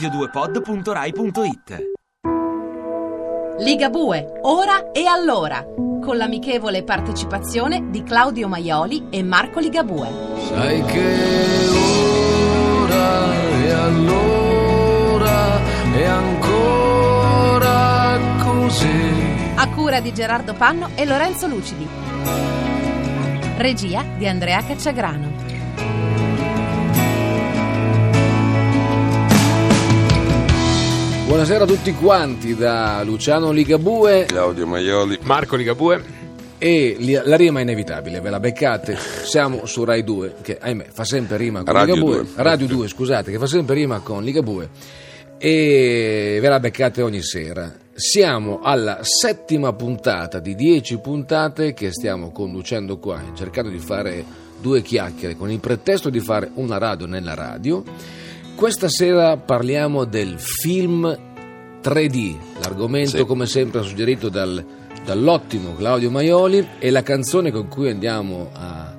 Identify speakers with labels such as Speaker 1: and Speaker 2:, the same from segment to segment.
Speaker 1: radio2pod.rai.it
Speaker 2: Ligabue, ora e allora, con l'amichevole partecipazione di Claudio Maioli e Marco Ligabue.
Speaker 3: Sai che ora e allora è ancora così.
Speaker 2: A cura di Gerardo Panno e Lorenzo Lucidi. Regia di Andrea Cacciagrano.
Speaker 4: Buonasera a tutti quanti da Luciano Ligabue
Speaker 5: Claudio Maioli.
Speaker 6: Marco Ligabue.
Speaker 4: e la rima è inevitabile, ve la beccate. Siamo su Rai 2, che ahimè fa sempre rima con
Speaker 5: Radio
Speaker 4: Ligabue.
Speaker 5: 2.
Speaker 4: Radio 2, scusate, che fa sempre rima con Ligabue e ve la beccate ogni sera. Siamo alla settima puntata di 10 puntate che stiamo conducendo qua, cercando di fare due chiacchiere con il pretesto di fare una radio nella radio. Questa sera parliamo del film 3D, l'argomento
Speaker 5: Sì.
Speaker 4: come sempre suggerito dal- dall'ottimo Claudio Maioli e la canzone con cui andiamo a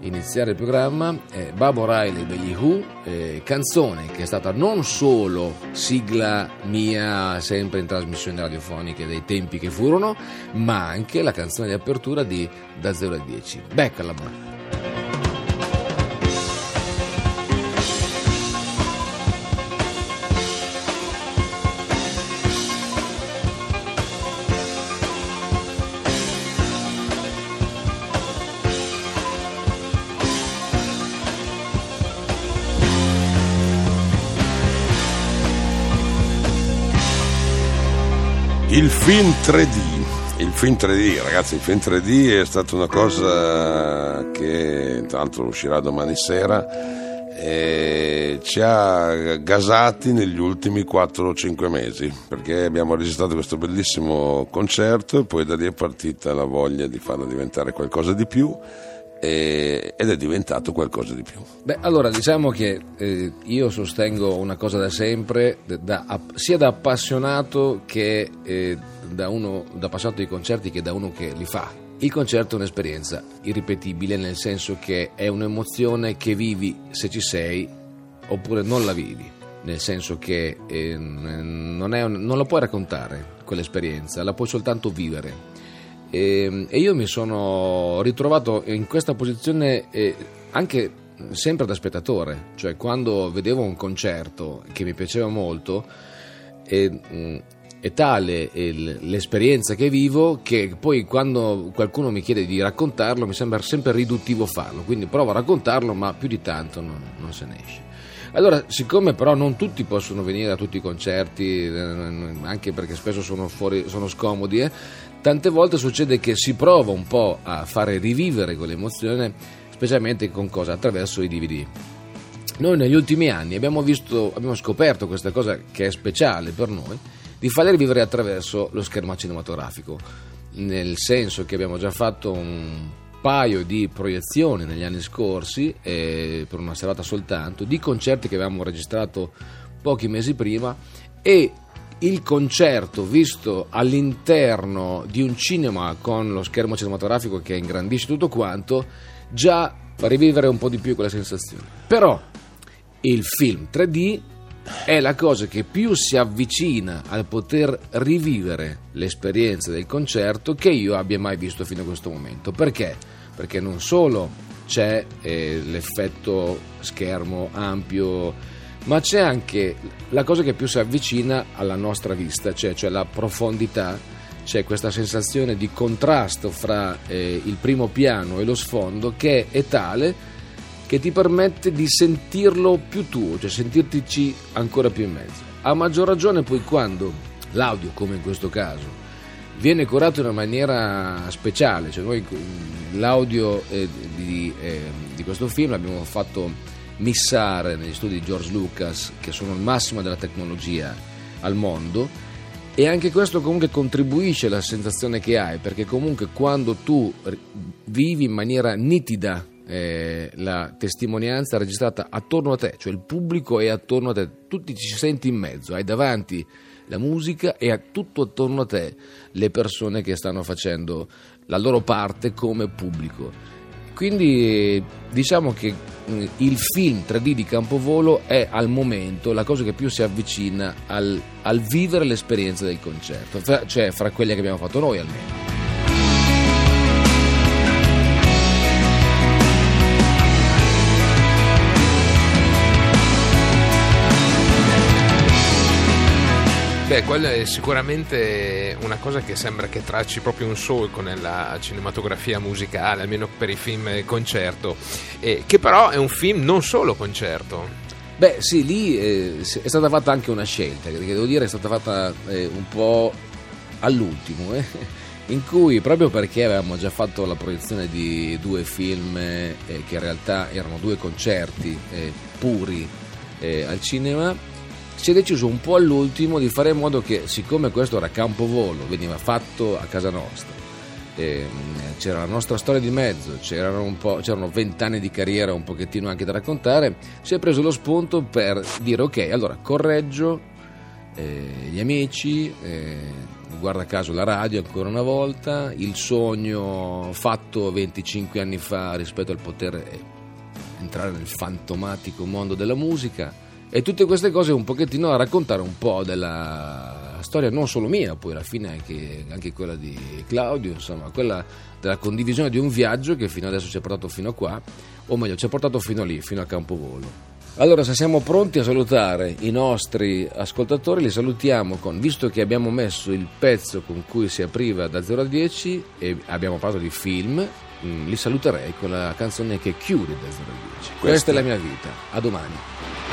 Speaker 4: iniziare il programma è Bob O'Reilly degli Who, eh, canzone che è stata non solo sigla mia sempre in trasmissioni radiofoniche dei tempi che furono, ma anche la canzone di apertura di Da 0 a 10. Beccala, bro.
Speaker 5: Il film 3D. Il film 3D, ragazzi, il film 3D è stata una cosa che l'altro uscirà domani sera e ci ha gasati negli ultimi 4 o 5 mesi perché abbiamo registrato questo bellissimo concerto e poi da lì è partita la voglia di farlo diventare qualcosa di più e- ed è diventato qualcosa di più.
Speaker 4: Beh, allora diciamo che eh, io sostengo una cosa da sempre, da- app- sia da appassionato che eh, da uno da appassionato di concerti che da uno che li fa. Il concerto è un'esperienza irripetibile, nel senso che è un'emozione che vivi se ci sei oppure non la vivi. Nel senso che eh, non, un- non la puoi raccontare quell'esperienza, la puoi soltanto vivere. E, e io mi sono ritrovato in questa posizione eh, anche sempre da spettatore, cioè quando vedevo un concerto che mi piaceva molto, e, mh, è tale l'esperienza che vivo che poi quando qualcuno mi chiede di raccontarlo mi sembra sempre riduttivo farlo, quindi provo a raccontarlo ma più di tanto non, non se ne esce. Allora, siccome però non tutti possono venire a tutti i concerti, eh, anche perché spesso sono, fuori, sono scomodi, eh, tante volte succede che si prova un po' a fare rivivere quell'emozione, specialmente con cosa? Attraverso i DVD. Noi negli ultimi anni abbiamo, visto, abbiamo scoperto questa cosa che è speciale per noi, di farle rivivere attraverso lo schermo cinematografico, nel senso che abbiamo già fatto un paio di proiezioni negli anni scorsi, eh, per una serata soltanto, di concerti che avevamo registrato pochi mesi prima e il concerto visto all'interno di un cinema con lo schermo cinematografico che ingrandisce tutto quanto già fa rivivere un po' di più quella sensazione. Però il film 3D è la cosa che più si avvicina al poter rivivere l'esperienza del concerto che io abbia mai visto fino a questo momento. Perché? Perché non solo c'è eh, l'effetto schermo ampio, ma c'è anche la cosa che più si avvicina alla nostra vista, cioè, cioè la profondità, c'è questa sensazione di contrasto fra eh, il primo piano e lo sfondo che è tale che ti permette di sentirlo più tuo, cioè sentirtici ancora più in mezzo. A maggior ragione poi quando l'audio, come in questo caso, viene curato in una maniera speciale, cioè noi l'audio eh, di, eh, di questo film l'abbiamo fatto missare negli studi di George Lucas, che sono il massimo della tecnologia al mondo, e anche questo comunque contribuisce alla sensazione che hai, perché comunque quando tu vivi in maniera nitida eh, la testimonianza registrata attorno a te, cioè il pubblico è attorno a te, tu ti ci senti in mezzo, hai davanti la musica e a tutto attorno a te le persone che stanno facendo la loro parte come pubblico. Quindi diciamo che mh, il film 3D di Campovolo è al momento la cosa che più si avvicina al, al vivere l'esperienza del concerto, cioè fra quelle che abbiamo fatto noi almeno.
Speaker 1: Beh, quella è sicuramente una cosa che sembra che tracci proprio un solco nella cinematografia musicale, almeno per i film concerto, eh, che però è un film non solo concerto.
Speaker 4: Beh, sì, lì eh, è stata fatta anche una scelta, che devo dire è stata fatta eh, un po' all'ultimo, eh, in cui proprio perché avevamo già fatto la proiezione di due film eh, che in realtà erano due concerti eh, puri al cinema, si è deciso un po' all'ultimo di fare in modo che, siccome questo era Campovolo, veniva fatto a casa nostra, eh, c'era la nostra storia di mezzo, c'erano, vent'anni di carriera un pochettino anche da raccontare, si è preso lo spunto per dire ok, allora correggio eh, gli amici, eh, guarda caso la radio ancora una volta, il sogno fatto 25 anni fa rispetto al poter entrare nel fantomatico mondo della musica e tutte queste cose un pochettino a raccontare un po' della storia non solo mia, poi alla fine anche, anche quella di Claudio, insomma, quella della condivisione di un viaggio che fino adesso ci ha portato fino a qua, o meglio ci ha portato fino lì, fino a Campovolo. Allora, se siamo pronti a salutare i nostri ascoltatori, li salutiamo con, visto che abbiamo messo il pezzo con cui si apriva da 0 a 10 e abbiamo parlato di film, mm, li saluterei con la canzone che chiude da 0 a 10. Questa, Questa è la mia vita. A domani.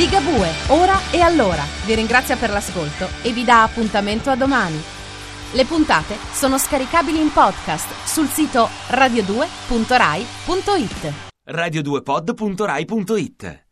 Speaker 2: Ligabue, ora e allora, vi ringrazia per l'ascolto e vi dà appuntamento a domani. Le puntate sono scaricabili in podcast sul sito radio2.rai.it
Speaker 6: radio2pod.rai.it